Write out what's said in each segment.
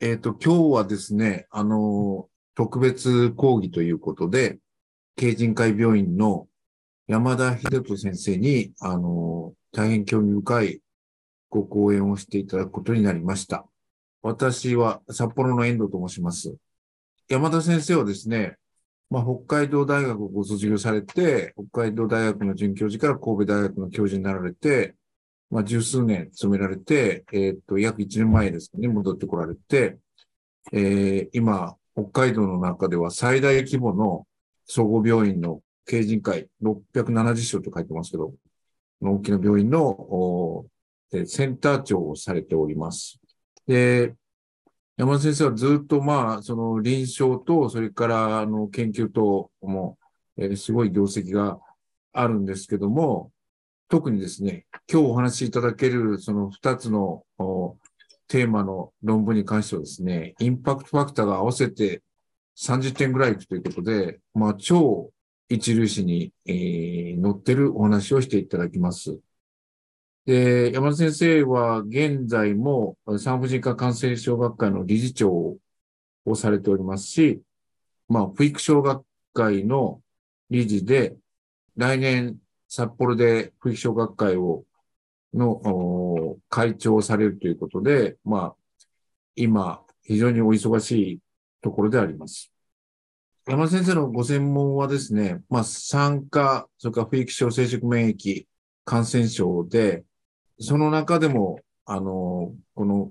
えっ、と、今日はですね、あの、特別講義ということで、慶人会病院の山田秀人先生に、あの、大変興味深いご講演をしていただくことになりました。私は札幌の遠藤と申します。山田先生はですね、まあ、北海道大学をご卒業されて、北海道大学の准教授から神戸大学の教授になられて、まあ、十数年勤められて、えっ、と、約一年前ですかね、戻ってこられて、えー、今、北海道の中では最大規模の総合病院の経人会670床と書いてますけど、大きな病院のセンター長をされております。で、山田先生はずっとまあ、その臨床と、それからあの研究とも、えー、すごい業績があるんですけども、特にですね、今日お話しいただけるその2つのテーマの論文に関してはですね、インパクトファクターが合わせて30点ぐらいいくということで、まあ、超一流誌に、えー、載ってるお話をしていただきます。で、山田先生は現在も産婦人科感染症学会の理事長をされておりますし、まあ、不育症学会の理事で、来年札幌で不育症学会を、の会長をされるということで、まあ、今、非常にお忙しいところであります。山田先生のご専門はですね、まあ、酸化、それから不育症生殖免疫感染症で、その中でも、あの、この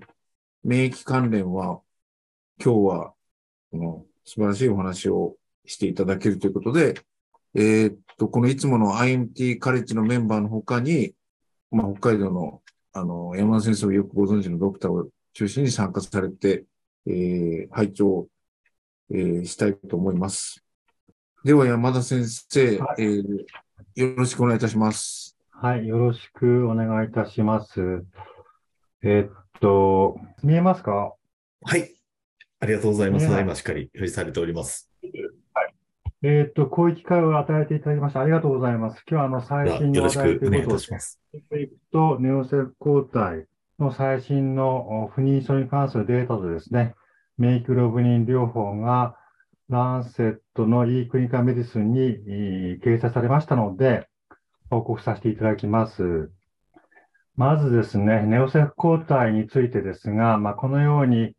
免疫関連は、今日は、この素晴らしいお話をしていただけるということで、えー、っと、このいつもの IMT カレッジのメンバーの他に、まあ、北海道の、あの、山田先生をよくご存知のドクターを中心に参加されて、えー、拝聴、えー、したいと思います。では、山田先生、はい、えー、よろしくお願いいたします。はい、よろしくお願いいたします。えー、っと、見えますか？はい、ありがとうございます。今しっかり表示されております。はい。えー、っと、こういう機会を与えていただきましてありがとうございます。今日はあの最新の話題ということで、とネオセル抗体の最新の不妊症に関するデータとですね、免疫ロブニン療法がランセットの e クリニカメディスンに掲載されましたので、報告させていただきます。まずですね、ネオセフ抗体についてですが、まあ、このように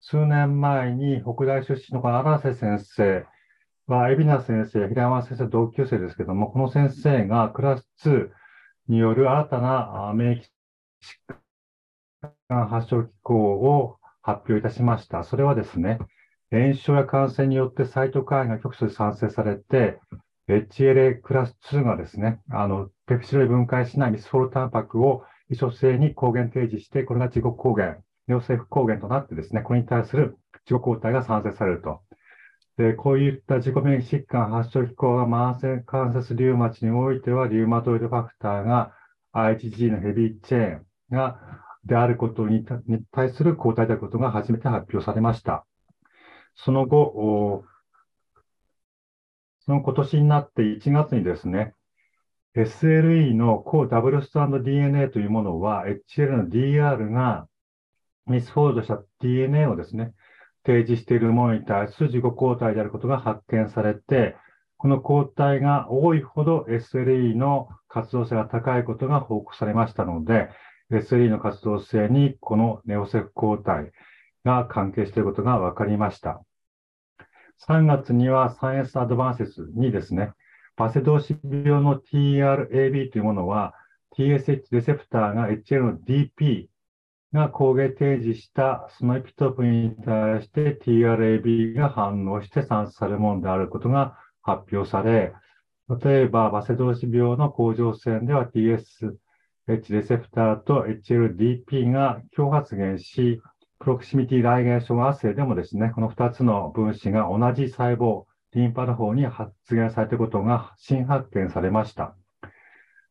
数年前に北大出身の荒瀬先生は、海老名先生、平山先生同級生ですけども、この先生がクラス2による新たな免疫疾患発症機構を発表いたしました。それはですね、炎症や感染によってサイトカインが局所で産生されて、HLA クラス2がですね、あの、ペプシロイ分解しないミスフォルタンパクを異所性に抗原提示して、これが自己抗原、ネオセーフ抗原となってですね、これに対する自己抗体が産生されると。で、こういった自己免疫疾患発症機構が慢性関節リウマチにおいては、リウマトイドファクターが IgG のヘビーチェーンが、であることに対する抗体であることが初めて発表されました。その後、その今年になって1月にですね、SLE の抗ダブルスタンド DNA というものは、HL の DR がミスフォールドした DNA をですね、提示しているものに対する自己抗体であることが発見されて、この抗体が多いほど SLE の活動性が高いことが報告されましたので、SLE の活動性にこのネオセフ抗体が関係していることが分かりました。3月にはサイエンスアドバンセスにですね、バセドウシ病の TRAB というものは、TSH レセプターが HL の DP が抗原提示したそのエピトープに対して TRAB が反応して産生されるものであることが発表され、例えば、バセドウシ病の甲状腺では TSH レセプターと HLDP が共発現し、プロクシミティライゲーションアセイでもですね、この2つの分子が同じ細胞、リンパの方に発現されたことが新発見されました。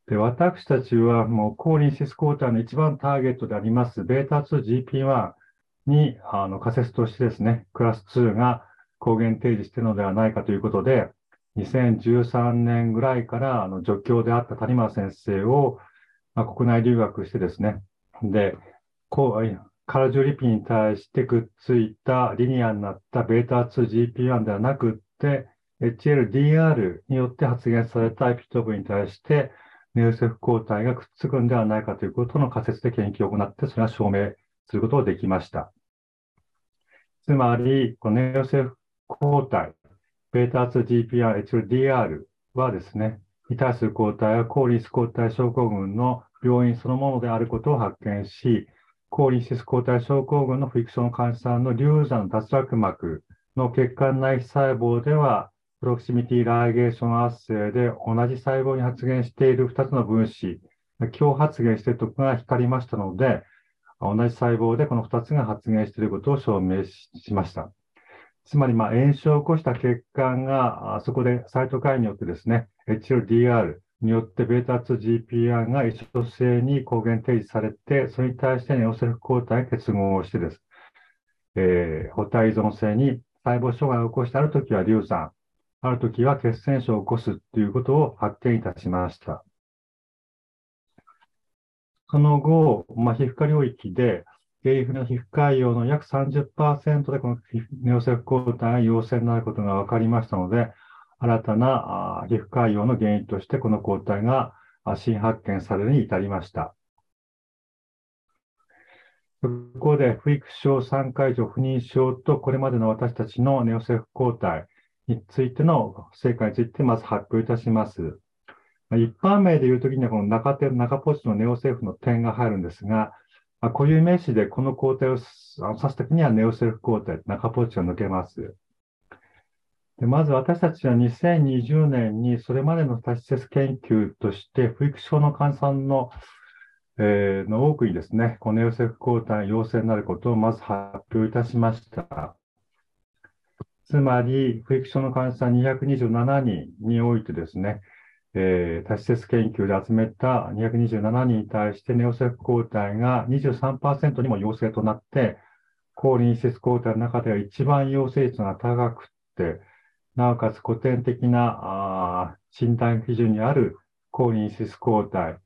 で私たちはもう抗リンシス抗体の一番ターゲットであります、ベータ 2GP1 にあの仮説としてですね、クラス2が抗原提示しているのではないかということで、2013年ぐらいからあの助教であった谷間先生を、まあ、国内留学してですね、で、こうカルジュリピンに対してくっついたリニアになった β2GP1 ではなくって、HLDR によって発現されたエピトープに対して、ネオセフ抗体がくっつくんではないかということの仮説で研究を行って、それは証明することができました。つまり、このネオセフ抗体、β2GP1、HLDR はですね、に対する抗体は抗リンス抗体症候群の病院そのものであることを発見し、抗リンシス抗体症候群のフィクション患者さんの流産の脱落膜の血管内皮細胞では、プロクシミティライゲーション圧生で同じ細胞に発現している2つの分子、共発現しているところが光りましたので、同じ細胞でこの2つが発現していることを証明しました。つまり、ま炎症を起こした血管が、そこでサイトカインによってですね、HLDR によって β2GPR が一緒性に抗原提示されて、それに対してネオセルフ抗体が結合をしてです、えー、補体依存性に細胞障害を起こしてあるときは硫酸、あるときは血栓症を起こすということを発見いたしました。その後、まあ、皮膚科領域で、原因不の皮膚潰瘍の約30%でこのネオセフ抗体が陽性になることが分かりましたので、新たな皮膚潰瘍の原因としてこの抗体が新発見されるに至りました。そこで、不育症、3回以上不妊症とこれまでの私たちのネオセフ抗体、についての成果についてまず発表いたします。一般名で言うときにはこの中手、中ポジのネオセーフの点が入るんですが、固有名詞でこの工程を指すときにはネオセーフ工程、中ポジが抜けます。でまず私たちは2020年にそれまでの多施設研究として、不育症の患者さんの,、えー、の多くにですね、このネオセーフ抗体陽性になることをまず発表いたしました。つまり、不育症の患者さん227人においてですね、えー、多施設研究で集めた227人に対してネオセフ抗体が23%にも陽性となって、抗臨施設抗体の中では一番陽性率が高くて、なおかつ古典的なあ診断基準にある抗臨施設抗体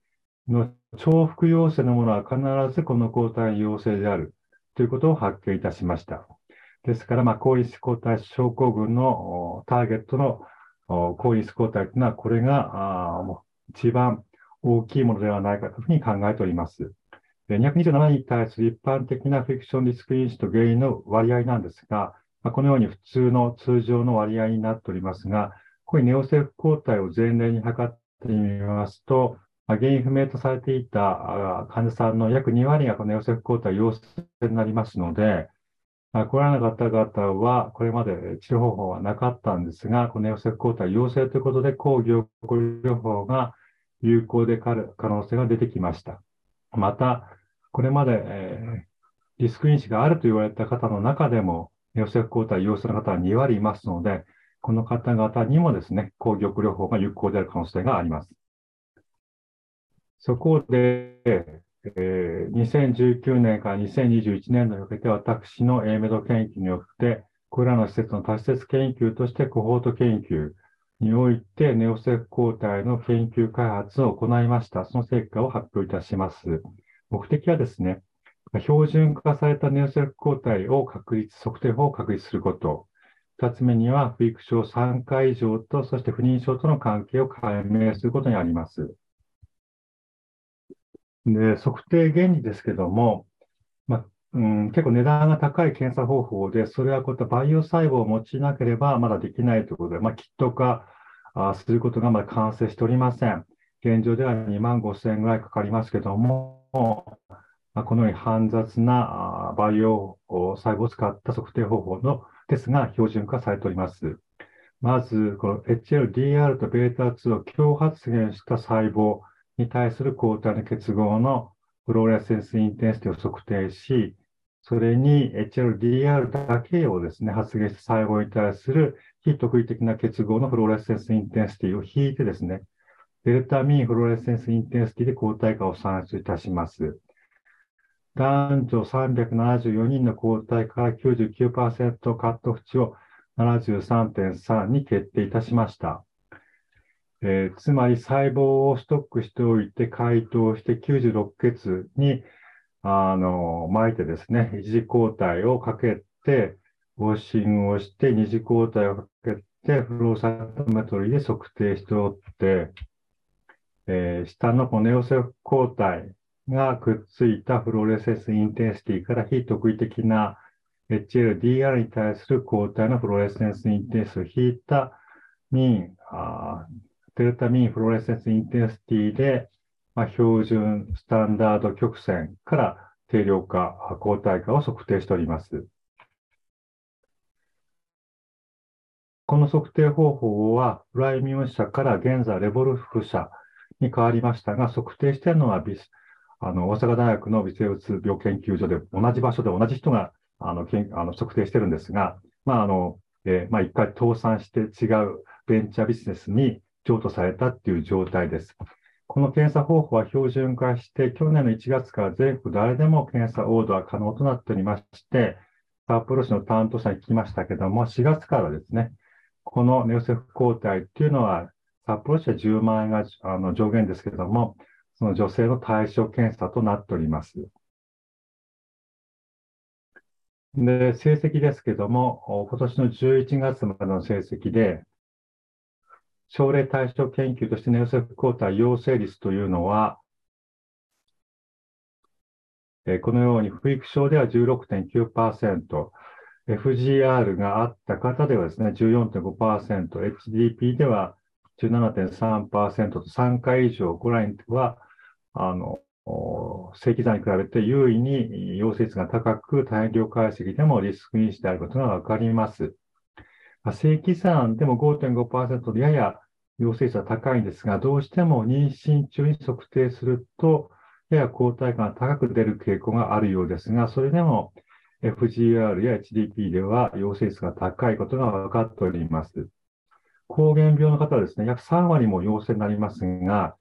の重複陽性のものは必ずこの抗体陽性であるということを発見いたしました。ですから、まあ、抗ス抗体症候群のターゲットの抗ス抗体というのは、これが一番大きいものではないかというふうに考えております。227に対する一般的なフィクションリスク因子と原因の割合なんですが、まあ、このように普通の通常の割合になっておりますが、こういうネオセフ抗体を前例に測ってみますと、原因不明とされていた患者さんの約2割がこのネオセフ抗体陽性になりますので、これらの方々は、これまで治療方法はなかったんですが、このネオセフ抗体陽性ということで、抗凝固療法が有効である可能性が出てきました。また、これまで、え、リスク因子があると言われた方の中でも、ネオセフ抗体陽性の方は2割いますので、この方々にもですね、抗凝固療法が有効である可能性があります。そこで、えー、2019年から2021年度におけて私の A メド研究によって、これらの施設の多施設研究としてコホート研究においてネオセフ抗体の研究開発を行いました。その成果を発表いたします。目的はですね、標準化されたネオセフ抗体を確立、測定法を確立すること。2つ目には、不育症3回以上と、そして不妊症との関係を解明することにあります。で、測定原理ですけども、まあうん、結構値段が高い検査方法で、それはこういった培養細胞を用いなければまだできないということで、まあ、キット化あすることがまだ完成しておりません。現状では2万5千円ぐらいかかりますけども、まあ、このように煩雑な培養細胞を使った測定方法のですが標準化されております。まず、この HLDR と β2 を共発現した細胞、に対する抗体の結合の fluorescence intensity を測定し、それに HLA-DR だけをですね、発現した細胞に対する非特異的な結合の fluorescence intensity を引いてですね、 delta mean fluorescence intensity で抗体価を算出いたします。男女374人の抗体から99%カットオフ値を73.3に決定いたしました。えー、つまり細胞をストックしておいて解凍して96血にあの、巻いてですね、一次抗体をかけて、ウォッシングをして、二次抗体をかけて、フローサイトメトリーで測定しておって、えー、下のこのネオセフ抗体がくっついたフローレセンスインテンシティから非特異的な HLDR に対する抗体のフローレセンスインテンシティを引いたミン、デルタミンフロレセンスインテンシティで、まあ、標準スタンダード曲線から定量化、抗体化を測定しております。この測定方法は、フライミュン社から現在レボルフ社に変わりましたが、測定しているのはビスあの大阪大学の微生物病研究所で同じ場所で同じ人があのけんあの測定してるんですが、まああのえー、まあ、一回倒産して違うベンチャービジネスに譲渡されたっていう状態です。この検査方法は標準化して、去年の1月から全国誰でも検査オーダー可能となっておりまして、札幌市の担当者に聞きましたけども、4月からですね、このネオセフ抗体っていうのは、札幌市は10万円があの上限ですけども、その女性の対象検査となっております。で、成績ですけども、今年の11月までの成績で、症例対象研究としてネオセフ抗体陽性率というのは、えこのように不育症では16.9%、FGR があった方ではですね、14.5%、HDP では17.3%と3回以上、ご覧は、あの、正規算に比べて優位に陽性率が高く、大量解析でもリスク因子であることがわかります。正規算でも5.5%でやや陽性率は高いんですが、どうしても妊娠中に測定すると、やや抗体価が高く出る傾向があるようですが、それでも FGR や HDP では陽性率が高いことが分かっております。膠原病の方はですね、約3割も陽性になりますが、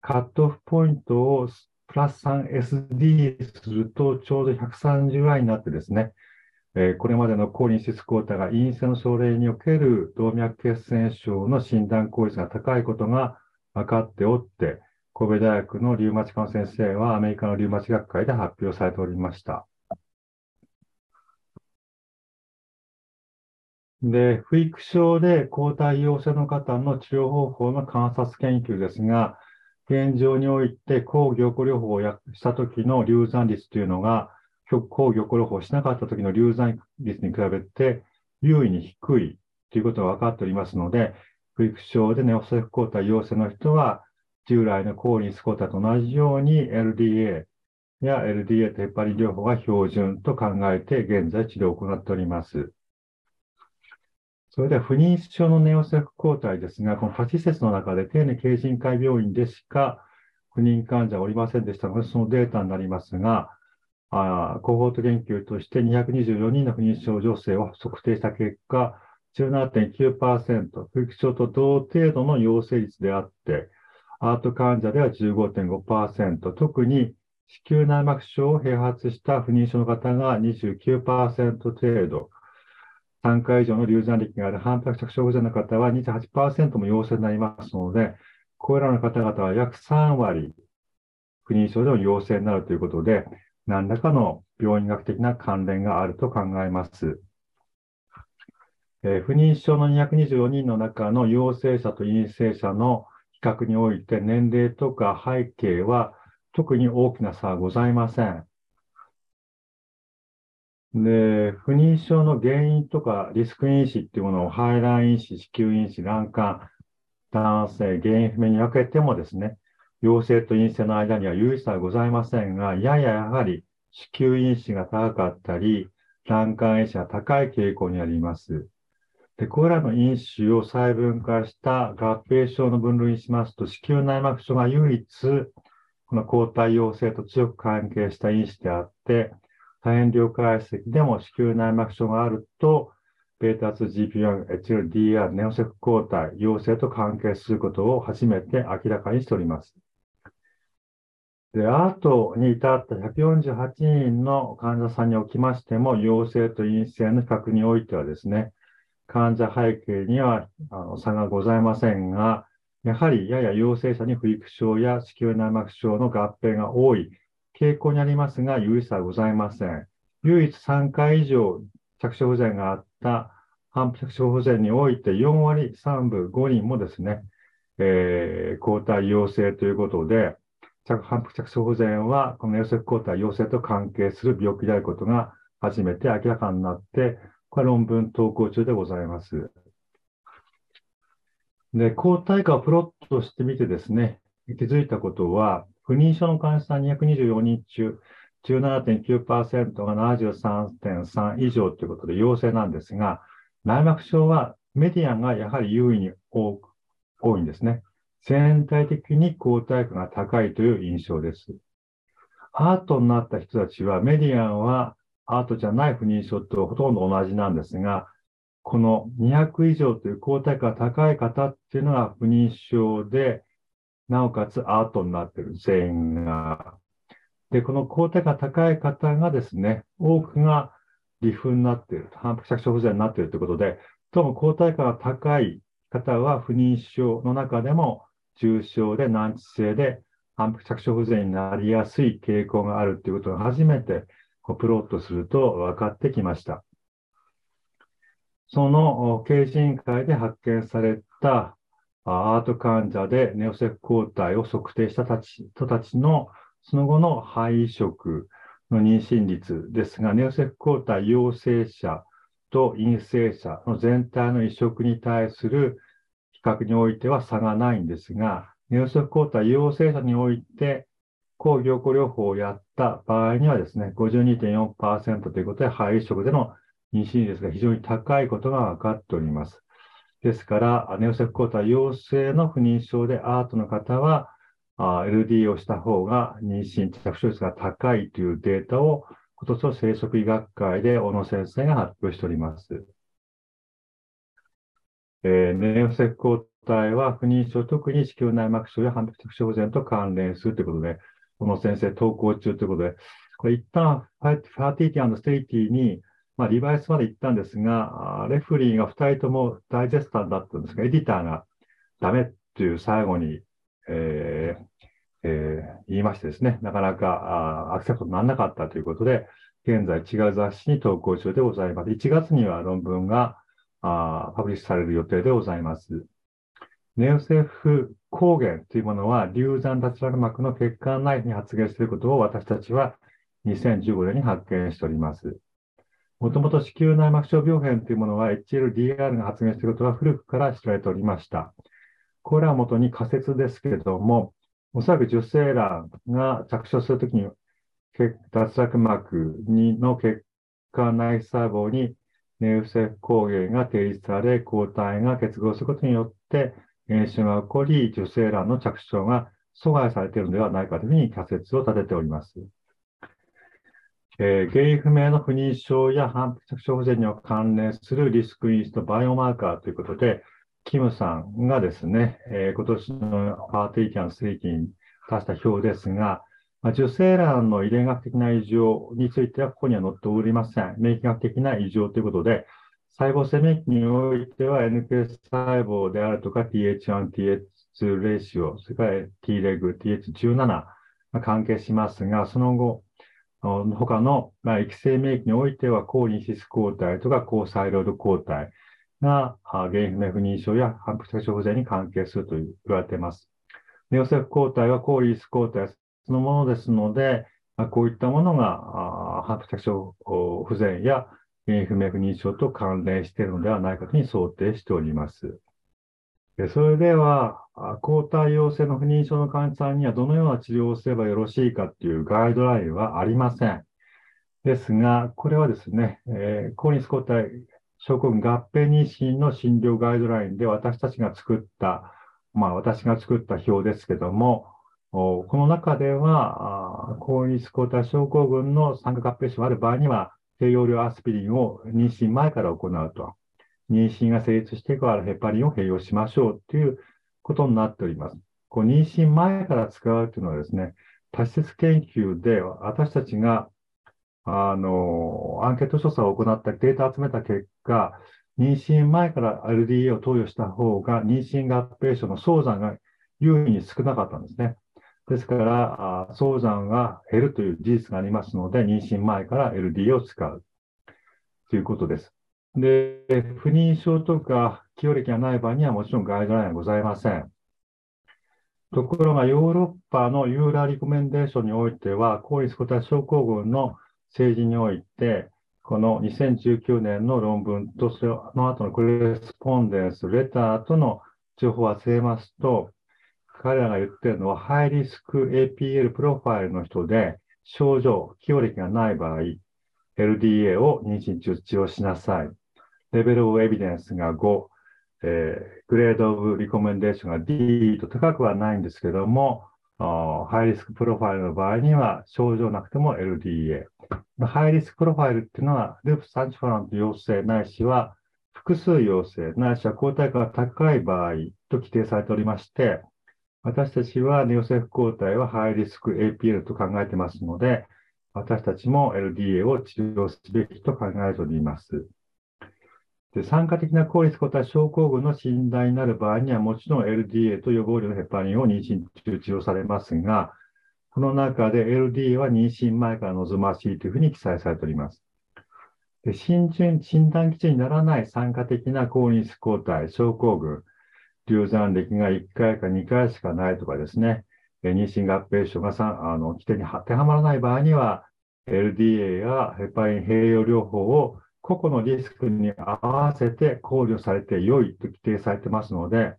カットオフポイントをプラス 3SD するとちょうど130倍になってですね、え、これまでの抗リンシス抗体が陰性の症例における動脈血栓症の診断効率が高いことが分かっておって、神戸大学のリウマチ科の先生はアメリカのリウマチ学会で発表されておりました。で、不育症で抗体陽性の方の治療方法の観察研究ですが、現状において抗凝固療法をした時の流産率というのが、抗凝固療法しなかった時の流産率に比べて優位に低いということが分かっておりますので、不育症でネオセフ抗体陽性の人は、従来の抗リンス抗体と同じように LDA や LDA とヘパリン療法が標準と考えて現在治療を行っております。それでは不妊症のネオセフ抗体ですが、この8施設の中で丁寧経人会病院でしか不妊患者はおりませんでしたので、そのデータになりますが、あコホート研究として224人の不妊症女性を測定した結果、17.9%、不育症と同程度の陽性率であって、アート患者では15.5%、特に子宮内膜症を併発した不妊症の方が29%程度、3回以上の流産歴がある反発着症者の方は28%も陽性になりますので、これらの方々は約3割、不妊症でも陽性になるということで、何らかの病院学的な関連があると考えます。えー、不妊症の224人の中の陽性者と陰性者の比較において、年齢とか背景は特に大きな差はございません。で、不妊症の原因とかリスク因子っていうものを排卵因子、子宮因子、卵管、男性、原因不明に分けてもですね、陽性と陰性の間には有意差はございませんが、やややはり子宮因子が高かったり、卵管因子が高い傾向にあります。で、これらの因子を細分化した合併症の分類にしますと、子宮内膜症が唯一、この抗体陽性と強く関係した因子であって、多変量解析でも子宮内膜症があると、ベータ 2GP1、HLDR、ネオセフ抗体、陽性と関係することを初めて明らかにしております。で、アートに至った148人の患者さんにおきましても、陽性と陰性の比較においてはですね、患者背景にはあの差がございませんが、やはりやや陽性者に不育症や子宮内膜症の合併が多い傾向にありますが、有意差はございません。唯一3回以上着床不全があった反復着床不全において4割3分5人もですね、えー、抗体陽性ということで、反復着床不全はこの SF 抗体陽性と関係する病気であることが初めて明らかになって、これは論文投稿中でございます。で、抗体価をプロットしてみてですね、気づいたことは、不妊症の患者さん224人中、17.9%が73.3以上ということで陽性なんですが、内膜症はメディアがやはり優位に多いんですね。全体的に抗体価が高いという印象です。アートになった人たちは、メディアンはアートじゃない不妊症とほとんど同じなんですが、この200以上という抗体価が高い方っていうのが不妊症で、なおかつアートになっている、全員が。で、この抗体価が高い方がですね、多くが離粉になっている、反復着床不全になっているということで、どうも抗体価が高い方は不妊症の中でも重症で難治性で反復着床不全になりやすい傾向があるということが初めてプロットすると分かってきました。その経人会で発見されたアート患者でネオセフ抗体を測定した人たちのその後の肺移植の妊娠率ですが、ネオセフ抗体陽性者と陰性者の全体の移植に対する比較においては差がないんですが、ネオセフ抗体陽性者において抗凝固療法をやった場合にはですね、52.4%ということで、肺移植での妊娠率が非常に高いことが分かっております。ですから、ネオセルフ抗体陽性の不妊症で ART の方は、LD をした方が妊娠着床率が高いというデータを今年の生殖医学会で小野先生が発表しております。えー、ネオセルフ抗体は不妊症、特に子宮内膜症や反復着床不全と関連するということで、小野先生投稿中ということで、これ一旦ファーティティステイティにまあ、リバイスまで行ったんですが、レフリーが2人とも大絶賛だったんですが、エディターがダメっていう最後に、えーえー、言いましてですね、なかなかあアクセプトにならなかったということで、現在違う雑誌に投稿中でございます。1月には論文があパブリッシュされる予定でございます。ネオセフ抗原というものは、流産脱落膜の血管内に発現することを私たちは2015年に発見しております。もともと子宮内膜症病変というものは HLDR が発現していることは古くから知られておりました。これは元に仮説ですけれども、おそらく受精卵が着床するときに脱落膜にの血管内細胞にネウセ抗原が提示され、抗体が結合することによって炎症が起こり、受精卵の着床が阻害されているのではないかというふうに仮説を立てております。えー、原因不明の不妊症や反復着床不全に関連するリスク因子とバイオマーカーということで、キムさんがですね、えー、今年のパーティーキャン水域に出した表ですが、まあ、受精卵の遺伝学的な異常についてはここには載っておりません。免疫学的な異常ということで、細胞性免疫においては NK 細胞であるとか TH1、TH2 レーシオ、それから T レグ、TH17 が関係しますが、その後、他の、まあ、液性免疫においては、抗リンシス抗体とか抗サイロード抗体が原因不明不妊症や反復性不全に関係すると言われています。ネオセフ抗体は抗リンス抗体のものですので、こういったものが反復性不全や原因不明不妊症と関連しているのではないかとに想定しております。それでは、抗体陽性の不妊症の患者さんにはどのような治療をすればよろしいかというガイドラインはありません。ですが、これはですね、えー、抗日抗体症候群合併妊娠の診療ガイドラインで私たちが作った、まあ私が作った表ですけども、この中では、抗日抗体症候群の酸化合併症がある場合には、低用量アスピリンを妊娠前から行うと。妊娠が成立してからヘパリンを併用しましょうということになっております。こう妊娠前から使うというのはですね、多施設研究で私たちがあのアンケート調査を行ったデータを集めた結果、妊娠前から LDA を投与した方が妊娠合併症の早産が優位に少なかったんですね。ですから、早産が減るという事実がありますので、妊娠前から LD を使うということです。で、不妊症とか起用歴がない場合にはもちろんガイドラインはございません。ところが、ヨーロッパのユーラリコメンデーションにおいては、抗リスコタ症候群の政治において、この2019年の論文とその後のコレスポンデンス、レターとの情報を集めますと、彼らが言ってるのは、ハイリスク APL プロファイルの人で、症状、既往歴がない場合、LDA を妊娠中治療しなさい。 level of evidence が5、えー、 grade of recommendation が D と高くはないんですけども、 high-risk profile の場合には症状なくても LDA。 high-risk profile っていうのは、ループスアンチコアグラント陽性ないしは、複数陽性ないしは抗体価が高い場合と規定されておりまして、私たちはネオセフ抗体はハイリスク APL と考えてますので、私たちも LDA を治療すべきと考えております。で酸化的な抗リスク抗体症候群の診断になる場合には、もちろん LDA と予防量のヘパリンを妊娠中治療されますが、この中で LDA は妊娠前から望ましいというふうに記載されております。で診準診断基準にならない酸化的な抗リス抗体症候群、流産歴が1回か2回しかないとかですね、妊娠合併症があの規定に当てはまらない場合には、LDA やヘパリン併用療法を個々のリスクに合わせて考慮されて良いと規定されてますので、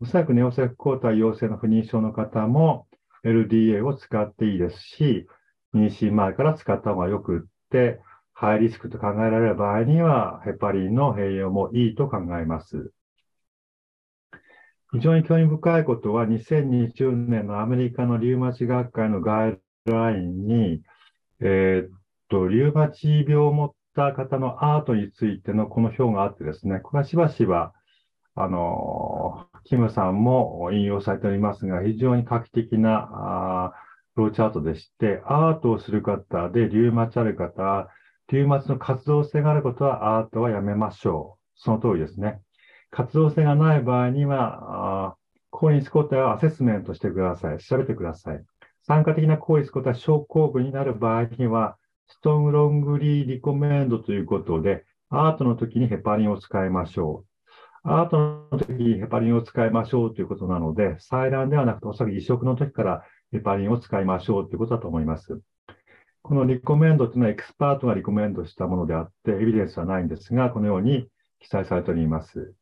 おそらくネオセフ抗体陽性の不妊症の方も LDA を使っていいですし、妊娠前から使った方がよくって、ハイリスクと考えられる場合には、ヘパリンの併用もいいと考えます。非常に興味深いことは、2020年のアメリカのリウマチ学会のガイドラインに、えー、っと、リウマチ病を持った方のアートについてのこの表があってですね、これはしばしば、あの、キムさんも引用されておりますが、非常に画期的なフローチャートでして、アートをする方でリウマチある方、リウマチの活動性があることはアートはやめましょう。その通りですね。活動性がない場合には、抗リス抗体をアセスメントしてください。調べてください。酸化的な抗リス抗体症候群になる場合には、ストングロングリーリコメンドということで、アートの時にヘパリンを使いましょう。アートの時にヘパリンを使いましょうということなので、採卵ではなくて、おそらく移植の時からヘパリンを使いましょうということだと思います。このリコメンドというのはエクスパートがリコメンドしたものであって、エビデンスはないんですが、このように記載されております。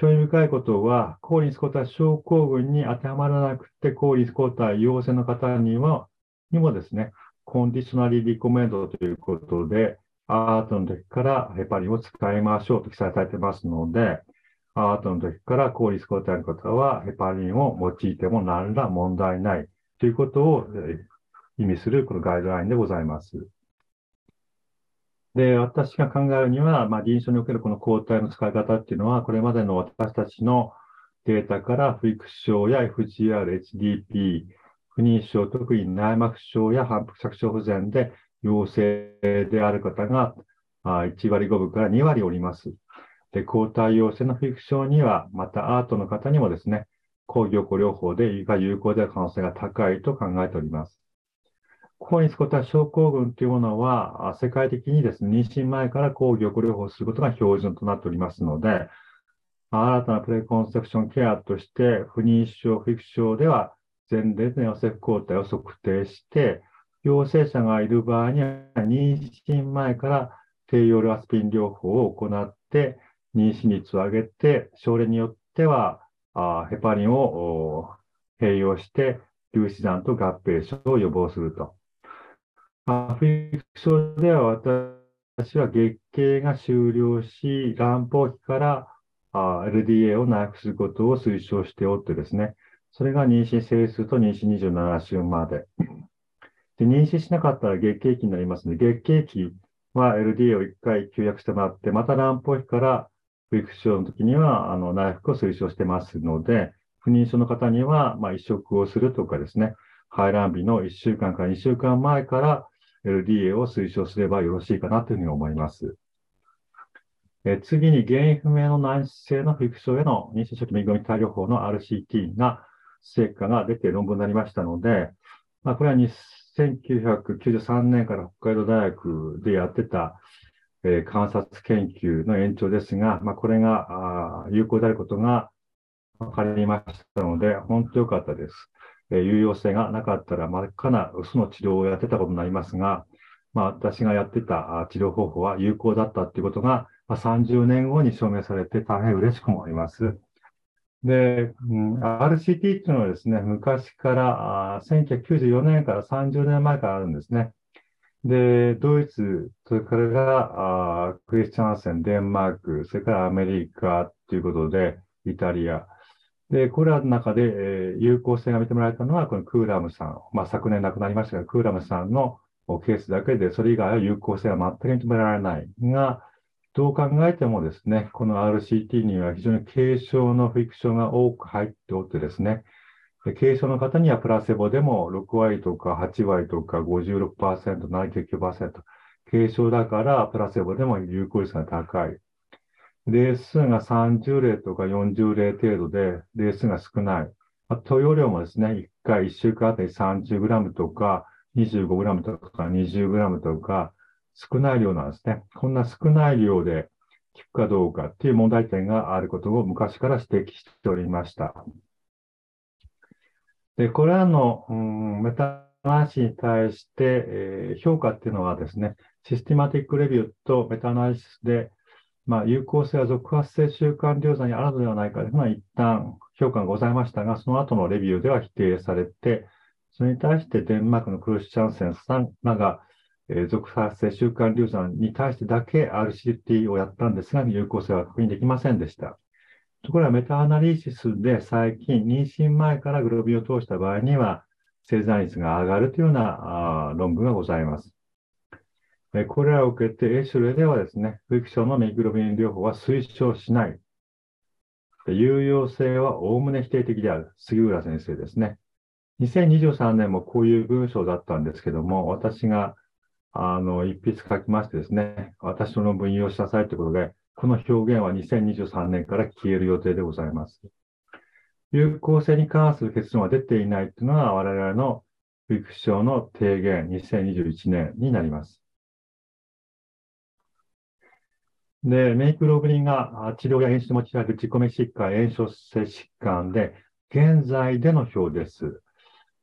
興味深いことは、抗リス抗体症候群に当てはまらなくて、抗リス抗体陽性の方には、にもですね、コンディショナリーリコメンドということで、アートの時からヘパリンを使いましょうと記載されてますので、アートの時から抗リス抗体の方はヘパリンを用いても何ら問題ないということを意味するこのガイドラインでございます。で、私が考えるには、まあ、臨床におけるこの抗体の使い方っていうのは、これまでの私たちのデータから、不育症や FGR、HDP、不妊症、特に内膜症や反復着床不全で陽性である方が1割5分から2割おります。で、抗体陽性の不育症には、またアートの方にもですね、抗凝固療法でが有効である可能性が高いと考えております。抗リス抗体症候群というものは、世界的にですね、妊娠前から抗凝固療法をすることが標準となっておりますので、新たなプレコンセプションケアとして、不妊症、不育症では、前列ネオセフ抗体を測定して、陽性者がいる場合には、妊娠前から低用量アスピン療法を行って、妊娠率を上げて、症例によっては、ヘパリンを併用して、粒子弾と合併症を予防すると。不育症では私は月経が終了し、卵胞期からあ LDA を内服することを推奨しておってですね、それが妊娠整数と妊娠27週まで。で妊娠しなかったら月経期になりますので、月経期は LDA を1回休薬してもらって、また卵胞期から不育症の時にはあの内服を推奨してますので、不妊症の方には、まあ、移植をするとかですね、排卵日の1週間から2週間前から LDA を推奨すればよろしいかなというふうに思います。え次に原因不明の難治性の不育症への妊娠初期めぐみ対療法の RCT が成果が出て論文になりましたので、まあ、これは1993年から北海道大学でやってた、えー、観察研究の延長ですが、まあ、これが有効であることが分かりましたので、本当良かったです。えー、有用性がなかったら真っ赤な嘘の治療をやってたことになりますが、まあ、私がやってた治療方法は有効だったということが、まあ、30年後に証明されて大変嬉しく思います。で、うん、RCT っていうのはですね、昔から、あ1994年から30年前からあるんですね。で、ドイツ、それからがあクリスチャンセン、デンマーク、それからアメリカということで、イタリア。で、これらの中で、えー、有効性が認められたのは、このクーラムさん。まあ、昨年亡くなりましたが、クーラムさんのケースだけで、それ以外は有効性は全く認められないが、どう考えてもですね、この RCT には非常に軽症のフィクションが多く入っておってですね、軽症の方にはプラセボでも6割とか8割とか56%、79%、軽症だからプラセボでも有効率が高い。例数が30例とか40例程度で、例数が少ない。あ投与量もですね、1回1週間あたり 30g とか 25g とか 20g とか、少ない量なんですね。こんな少ない量で効くかどうかっていう問題点があることを昔から指摘しておりました。で、これらの、うん、メタアナリシスに対して、えー、評価っていうのはですね、システマティックレビューとメタアナリシスで、まあ、有効性は続発性習慣流産にあるのではないかというのは一旦評価がございましたが、その後のレビューでは否定されて、それに対してデンマークのクルシチャンセンさんらがえー、属発生習慣流産に対してだけ RCT をやったんですが、有効性は確認できませんでした。ところがメタアナリシスで最近、妊娠前からグロビンを通した場合には、生産率が上がるというような論文がございます。これらを受けて、エシュレではですね、フィクションのメグロビン療法は推奨しない。有用性はおおむね否定的である。杉浦先生ですね。2023年もこういう文章だったんですけども、私があの、一筆書きましてですね、私の論文引用しなさいということで、この表現は2023年から消える予定でございます。有効性に関する結論は出ていないというのは我々のフィクションの提言2021年になります。で、メイクログリンが治療や演出で用いられる自己免疾患、炎症性疾患で、現在での表です。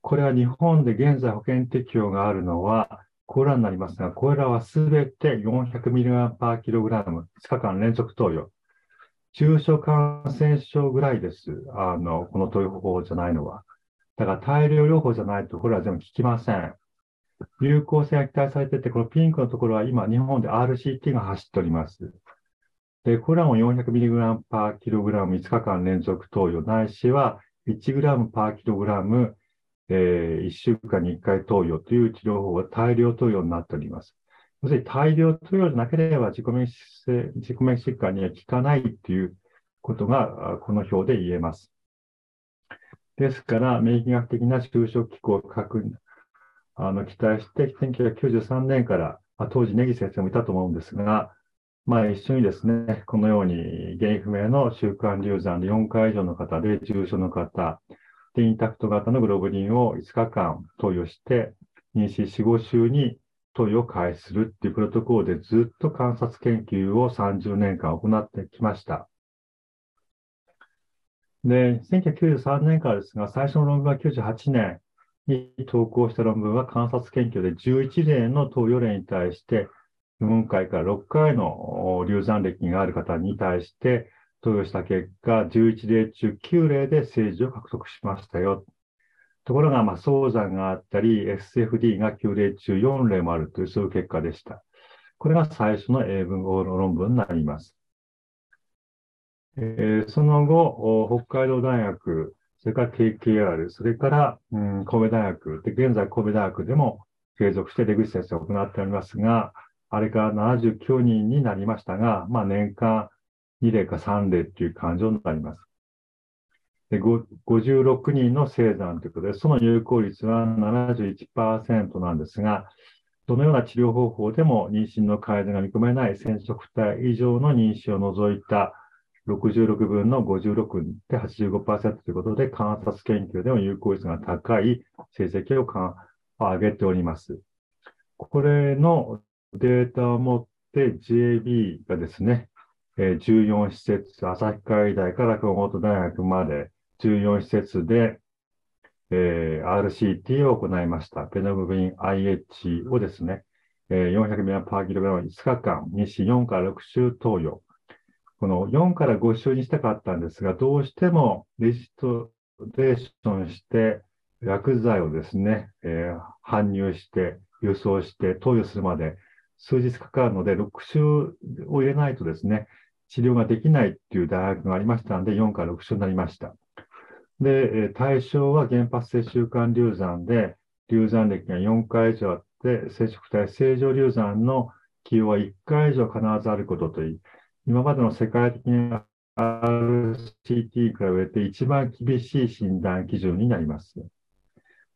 これは日本で現在保険適用があるのは、これらになりますが、これらはすべて 400mg パーキログラム、5日間連続投与。中小感染症ぐらいです。あの、この投与方法じゃないのは。だから大量療法じゃないと、これは全部効きません。有効性が期待されてて、このピンクのところは今、日本で RCT が走っております。で、これらも 400mg パーキログラム5日間連続投与、ないしは 1g パーキログラムえ、1週間に1回投与という治療法は大量投与になっております。要するに大量投与でなければ自己免疫自己免疫疾患には効かないということがこの表で言えます。ですから、免疫学的な就職機構を確あの期待して、1993年から、当時、ネギ先生もいたと思うんですが、まあ、一緒にですね、このように原因不明の習慣流産で4回以上の方で重症の方、で、インタクト型のグロブリンを5日間投与して、妊娠4、5週に投与を開始するっていうプロトコルでずっと観察研究を30年間行ってきました。で、1993年からですが、最初の論文は98年に投稿した論文は観察研究で11例の投与例に対して、4回から6回の流産歴がある方に対して、投与した結果、11例中9例で政治を獲得しましたよ。ところが、まあ、早産があったり、SFD が9例中4例もあるという、そういう結果でした。これが最初の英文語の論文になります。えー、その後、北海道大学、それから KKR、それから、うん、神戸大学、で、現在神戸大学でも継続して出口先生を行っておりますが、あれから79人になりましたが、まあ、年間2例か3例っていう感情になります。で56人の生産ということで、その有効率は71%なんですが、どのような治療方法でも妊娠の改善が見込めない染色体以上の妊娠を除いた66分の56で85%ということで、観察研究でも有効率が高い成績を上げております。これのデータを持って JB がですね、14施設、旭川医大から熊本大学まで14施設で、えー、RCT を行いました。ペノグビン IH をですね、えー、400ミリパーキログラム5日間、日誌4から6週投与。この4から5週にしたかったんですが、どうしてもレジストレーションして、薬剤をですね、えー、搬入して、輸送して、投与するまで数日かかるので、6週を入れないとですね、治療ができないっていう大学がありましたので、4から6週になりました。で、対象は原発性習慣流産で、流産歴が4回以上あって、接触体正常流産の起用は1回以上必ずあることといい、今までの世界的な RCT に比べて一番厳しい診断基準になります。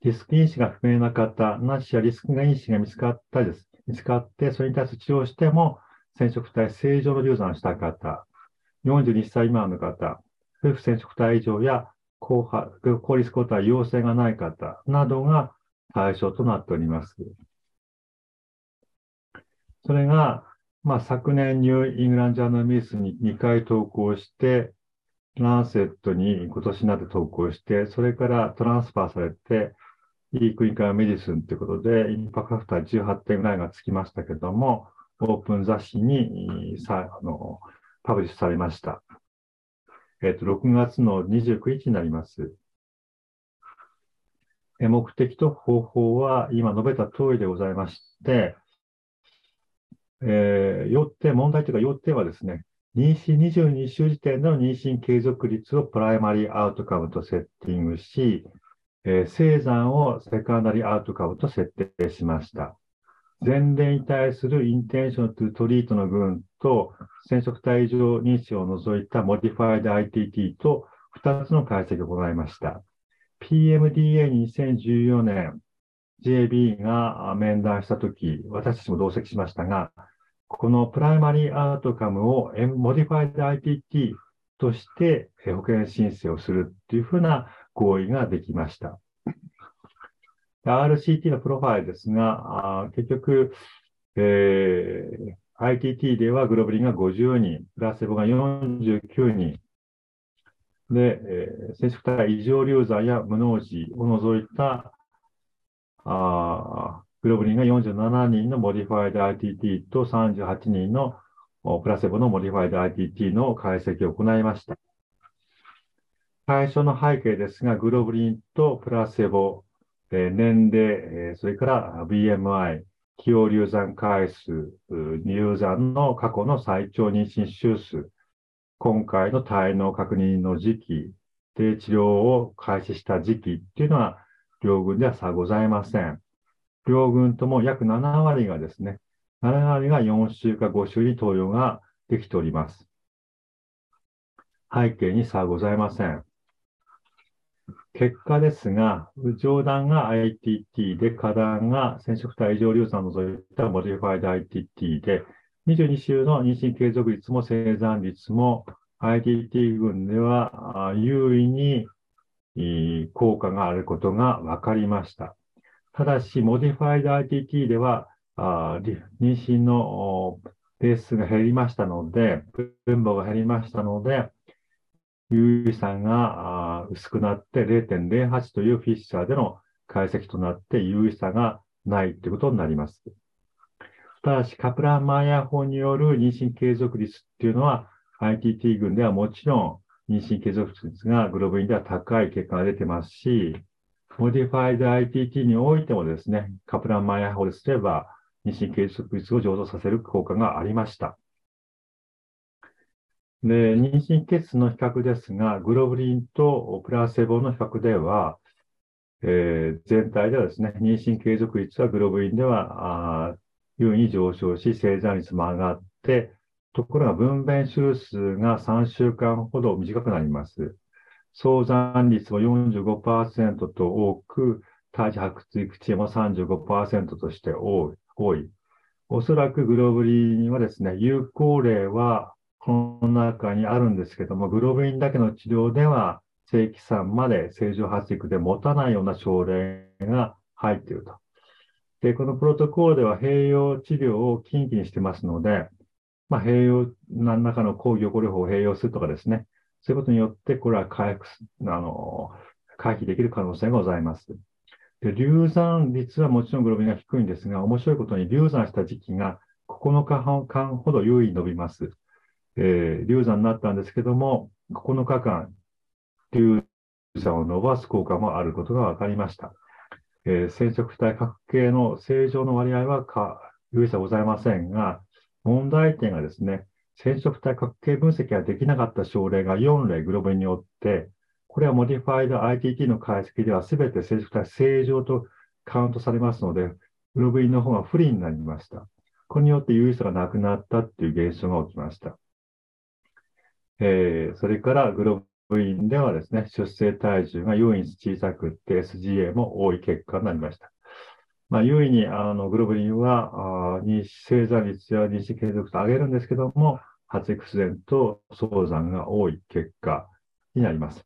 リスク因子が不明な方、なしやリスク因子が見つかったです。見つかって、それに対する治療しても、染色体正常の流産した方、42歳未満の方、夫婦染色体異常や高高リスク抗体陽性がない方などが対象となっております。それが、まあ、昨年ニューイングランドジャーナルミスに2回投稿して、ランセットに今年になって投稿して、それからトランスファーされて、クリニカルメディスンということで、インパクトファクター18点ぐらいがつきましたけども、オープン雑誌にさあのパブリッシュされました。えっ、と、6月の29日になります。目的と方法は今述べた通りでございまして、えー、よって、問題というか、よってはですね、妊娠22週時点での妊娠継続率を primary outcome とセッティングし、え、生産を secondary outcome と設定しました。全例に対する intention to treat の群と染色体異常妊娠を除いたモディファイド ITT と2つの解析を行いました。PMDA2014 年、JB が面談したとき、私たちも同席しましたが、この primary outcome をモディファイド ITT として保険申請をするっていうふうな合意ができました。RCT のプロファイルですが、あ結局、えー、ITT ではグロブリンが50人、プラセボが49人、で、えー、染色体異常流産や無脳児を除いたあグロブリンが47人のモディファイド ITT と38人のプラセボのモディファイド ITT の解析を行いました。最初の背景ですが、グロブリンとプラセボ、え、年齢、え、それから BMI、既往流産回数、流産の過去の最長妊娠週数、今回の胎嚢確認の時期で治療を開始した時期っていうのは、両軍では差ございません。両軍とも約7割がですね、7割が4週か5週に投与ができております。背景に差はございません。結果ですが、上段が ITT で、下段が染色体異常流産を除いたモディファイド ITT で、22週の妊娠継続率も生産率も ITT 群では優位に効果があることが分かりました。ただし、モディファイド ITT では妊娠のベースが減りましたので、分母が減りましたので、有意差が薄くなって0.08というフィッシャーでの解析となって有意差がないということになります。ただし、カプラン・マイヤー法による妊娠継続率っていうのは ITT 群ではもちろん妊娠継続率がグロブリンでは高い結果が出てますし、 modified ITT においてもですね、カプラン・マイヤー法ですれば妊娠継続率を上昇させる効果がありました。で、妊娠血の比較ですが、グロブリンとプラセボの比較では、えー、全体ではですね、妊娠継続率はグロブリンでは、優位に上昇し、生産率も上がって、ところが分娩週数が3週間ほど短くなります。早産率も45%と多く、胎児発育値も35%として。多いおそらくグロブリンはですね、有効例はこの中にあるんですけども、グロブリンだけの治療では、正規算まで正常発育で持たないような症例が入っていると。で、このプロトコールでは併用治療を禁忌にしてますので、まあ、併用、何らかの抗凝固療法を併用するとかですね、そういうことによって、これは回復、あの、回避できる可能性がございます。で、流産率はもちろんグロビンが低いんですが、面白いことに流産した時期が9日間ほど優位に伸びます。えー、流産になったんですけども、9日間流産を伸ばす効果もあることが分かりました。えー、染色体核系の正常の割合は有意差ございませんが、問題点がですね、染色体核系分析ができなかった症例が4例グロブリンによって、これはモディファイド ITT の解析では全て染色体正常とカウントされますので、グロブリンの方が不利になりました。これによって有意差がなくなったっていう現象が起きました。えー、それからグロブリンではですね、出生体重が優位に小さくて SGA も多い結果になりました。まあ、優位にあのグロブリンはあ生産率や妊娠継続と上げるんですけども、発育不全と早産が多い結果になります。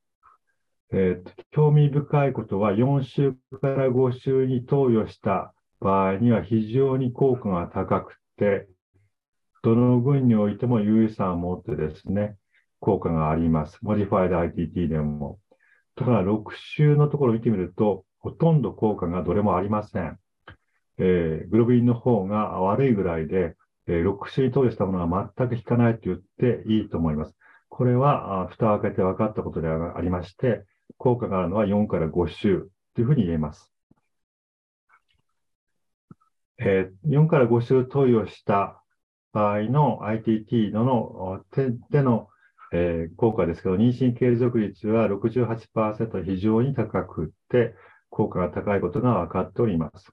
えー、興味深いことは、4週から5週に投与した場合には非常に効果が高くて、どの群においても有意差を持ってですね、効果があります。モディファイド ITT でも。だから6週のところを見てみると、ほとんど効果がどれもありません。えー、グロビンの方が悪いぐらいで、えー、6種に投与したものが全く効かないと言っていいと思います。これは、あ蓋を開けて分かったことでありまして、効果があるのは4から5週というふうに言えます。えー、4から5週投与した場合の ITT のの点での、えー、効果ですけど、妊娠継続率は68%非常に高くて、効果が高いことが分かっております。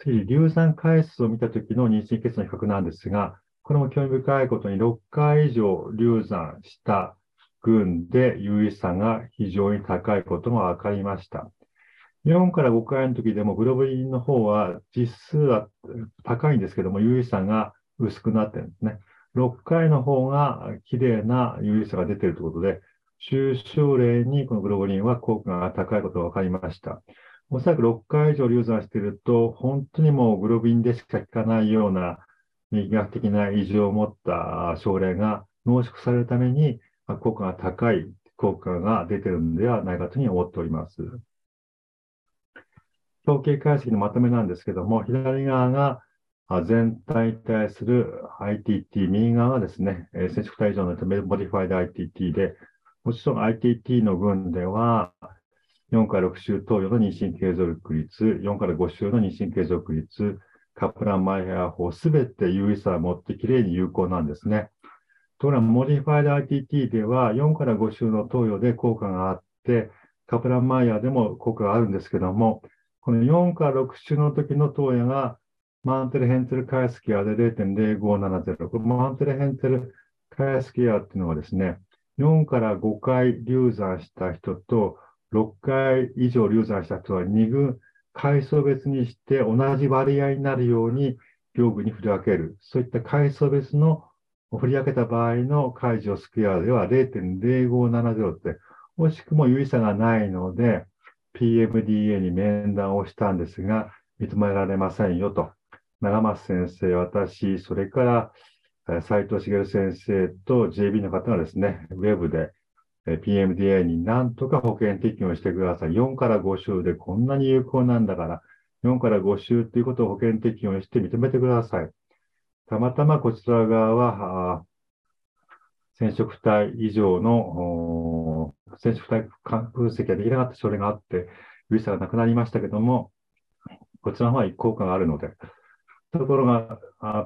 次、流産回数を見たときの妊娠結の比較なんですが、これも興味深いことに6回以上流産した群で有意差が非常に高いことが分かりました。4から5回の時でもグロブリンの方は実数は高いんですけども、有意差が薄くなってるんですね。6回の方が綺麗な有意差が出ているということで、中小例にこのグロブリンは効果が高いことが分かりました。おそらく6回以上流産していると、本当にもうグロビンでしか効かないような医学的な異常を持った症例が濃縮されるために、効果が高い効果が出ているのではないかというふうに思っております。統計解析のまとめなんですけども、左側が全体に対する ITT、右側はですね、接触体以上のモディファイド ITT で、もちろん ITT の群では、4から6週投与の妊娠継続率、4から5週の妊娠継続率、カプランマイヤー法、すべて有意差を持ってきれいに有効なんですね。ところが、 modified ITT では、4から5週の投与で効果があって、カプランマイヤーでも効果があるんですけども、この4から6週の時の投与が、 Mantel-Haenszel chi-square で0.0570。これ Mantel-Haenszel chi-square っていうのはですね、4から5回流産した人と、6回以上流産した人は2群、階層別にして同じ割合になるように両軍に振り分ける。そういった階層別の振り分けた場合の解除スクエアでは0.0570って、惜しくも有意差がないので、PMDA に面談をしたんですが、認められませんよと。長松先生、私、それから斉藤茂先生と JB の方がですね、ウェブで PMDA になんとか保険適用してください。4から5週でこんなに有効なんだから、4から5週ということを保険適用して認めてください。たまたまこちら側は、染色体以上の染色体分析ができなかった症例があって、ウイルスがなくなりましたけども、こちらの方は効果があるので、ところが、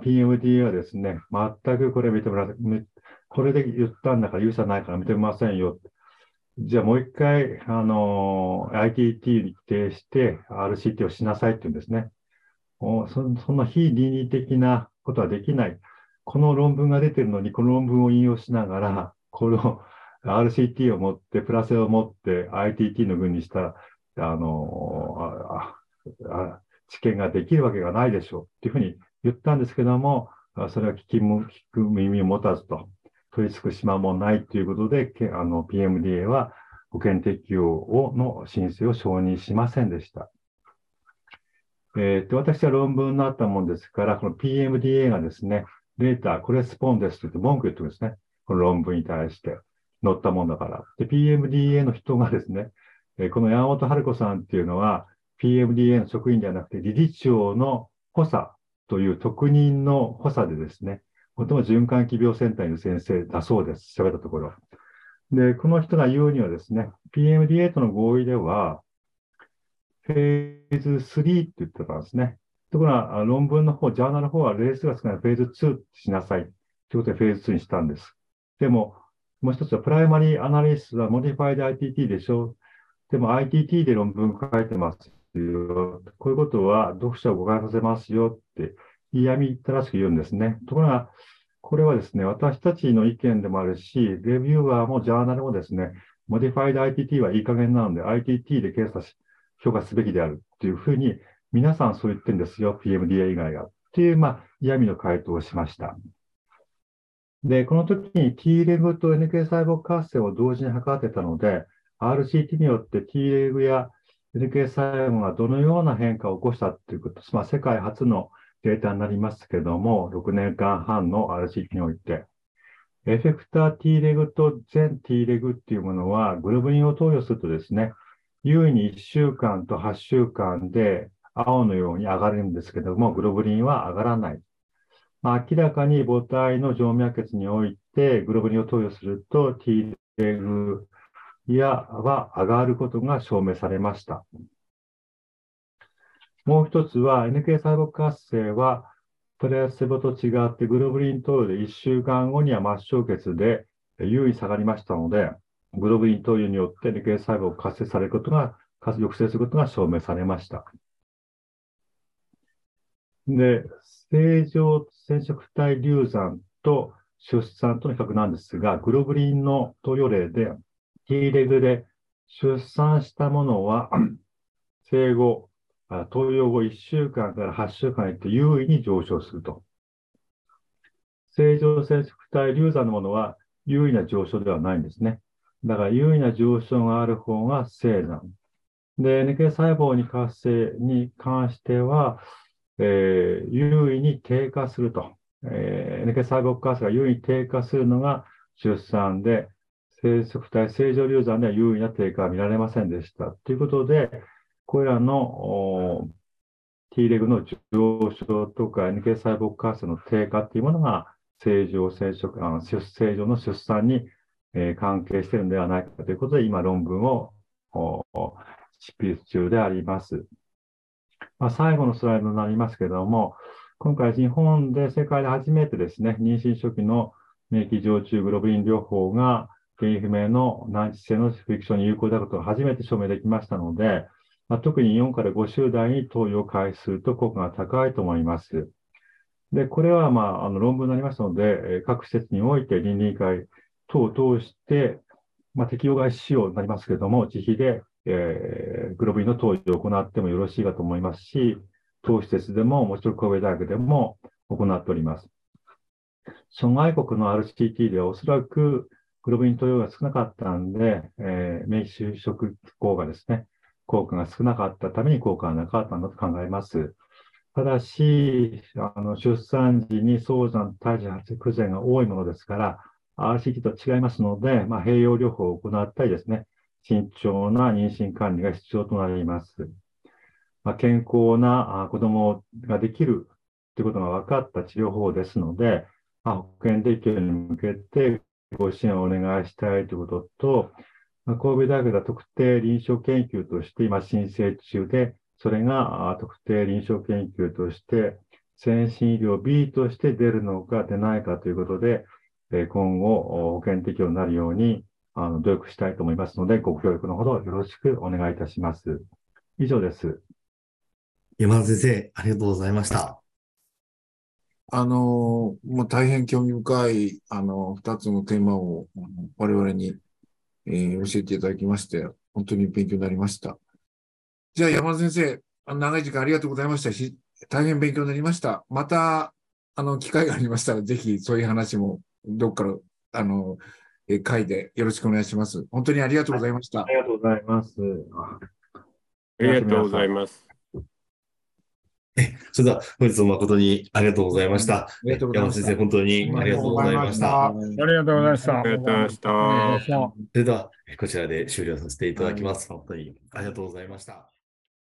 PMDA はですね、全くこれ認められ、これで言ったんだから有差ないから認めませんよ。じゃあもう一回、あの、ITT に規定して RCT をしなさいって言うんですね。そそんな非倫理的なことはできない。この論文が出てるのに、この論文を引用しながら、この RCT を持って、プラスを持って ITT の群にしたあのああ、知見ができるわけがないでしょうっていうふうに言ったんですけども、それは聞きも、聞く耳を持たずと、取り付く島もないということで、あの、PMDA は保険適用をの申請を承認しませんでした。えー、で私は論文になったもんですから、この PMDA がですね、データ、コレスポンデンスと言って文句言ってるんですね。この論文に対して載ったもんだから。で、PMDA の人がですね、え、この山本春子さんっていうのは、PMDA の職員ではなくて、理事長の補佐という特任の補佐でですね、もとも循環器病センターの先生だそうです。喋ったところ。で、この人が言うにはですね、PMDA との合意では、フェーズ3って言ってたんですね。ところが、論文の方、ジャーナルの方は例数が少ないフェーズ2しなさい。ということでフェーズ2にしたんです。でも、もう一つは primary analysis はモディファイド ITT でしょ。でも ITT で論文書いてますよ。こういうことは読者を誤解させますよって嫌みったらしく言うんですね。ところが、これはですね、私たちの意見でもあるし、レビューアーもジャーナルもですね、 modified ITT はいい加減なので、ITT で検査し、評価すべきであるっていうふうに、皆さんそう言ってるんですよ、PMDA 以外が。っていう、まあ、嫌味の回答をしました。で、この時に T レグと NK 細胞活性を同時に測ってたので、RCT によって T レグや NK 細胞がどのような変化を起こしたっていうこと、まあ、世界初のデータになりますけれども、6年間半の RCT において、エフェクター T レグと全 T レグっていうものは、グルブリンを投与するとですね、優位に1週間と8週間で青のように上がるんですけども、グロブリンは上がらない。まあ、明らかに母体の静脈血においてグロブリンを投与すると T レグいやは上がることが証明されました。もう一つは NK 細胞活性はプレセボと違ってグロブリン投与で1週間後には末梢血で優位下がりましたので、グロブリン投与によって理系細胞が活性されることが、活抑制することが証明されました。で、正常染色体流産と出産との比較なんですが、グロブリンの投与例で、T レグで出産したものは、生後、投与後1週間から8週間へと優位に上昇すると。正常染色体流産のものは優位な上昇ではないんですね。だから優位な上昇がある方が生産。で、NK 細胞に活性に関しては、えー、優位に低下すると。えー、NK 細胞活性が優位に低下するのが出産で、生息体正常流産では優位な低下は見られませんでした。ということで、これらの T レグの上昇とか NK 細胞活性の低下というものが正常生殖、あの正常の出産にえ関係しているのではないかということで、今論文を執筆中であります。まあ、最後のスライドになりますけれども、今回日本で世界で初めてですね、妊娠初期の免疫常駐グロブリン療法が原因不明の難治性のフィクションに有効であることが初めて証明できましたので、まあ、特に4から5週代に投与を開始すると効果が高いと思います。で、これは、まあ、あの論文になりますので、各施設において倫理会等を通して、まあ、適用外使用になりますけれども、自費で、えー、グロブリンの投与を行ってもよろしいかと思いますし、当施設でも、もちろん神戸大学でも行っております。諸外国の RCT ではおそらくグロブリン投与が少なかったんで、えー、免疫就職効果ですね、効果が少なかったために効果がなかったんだと考えます。ただし、あの出産時に早産、胎児発不全が多いものですから、RCT と違いますので、まあ、併用療法を行ったりですね、慎重な妊娠管理が必要となります。まあ、健康な子供ができるということが分かった治療法ですので、まあ、保険提供に向けてご支援をお願いしたいということと、まあ、神戸大学では特定臨床研究として今申請中で、それが特定臨床研究として、先進医療 B として出るのか出ないかということで、今後、保険適用になるように、あの、努力したいと思いますので、ご協力のほどよろしくお願いいたします。以上です。山田先生、ありがとうございました。あの、もう大変興味深い、あの、二つのテーマを我々に、えー、教えていただきまして、本当に勉強になりました。じゃあ山田先生、長い時間ありがとうございましたし、大変勉強になりました。またあの、機会がありましたら、ぜひそういう話も、どっかの、あの、え会でよろしくお願いします。本当にありがとうございました。ありがとうございます。ありがとうございます。それでは、本日も誠にありがとうございました。ありがとうございました山本先生、本当にありがとうございました。ありがとうございました。ありがとうございました。ありがとうございましたそれでは、こちらで終了させていただきます。本当にありがとうございました。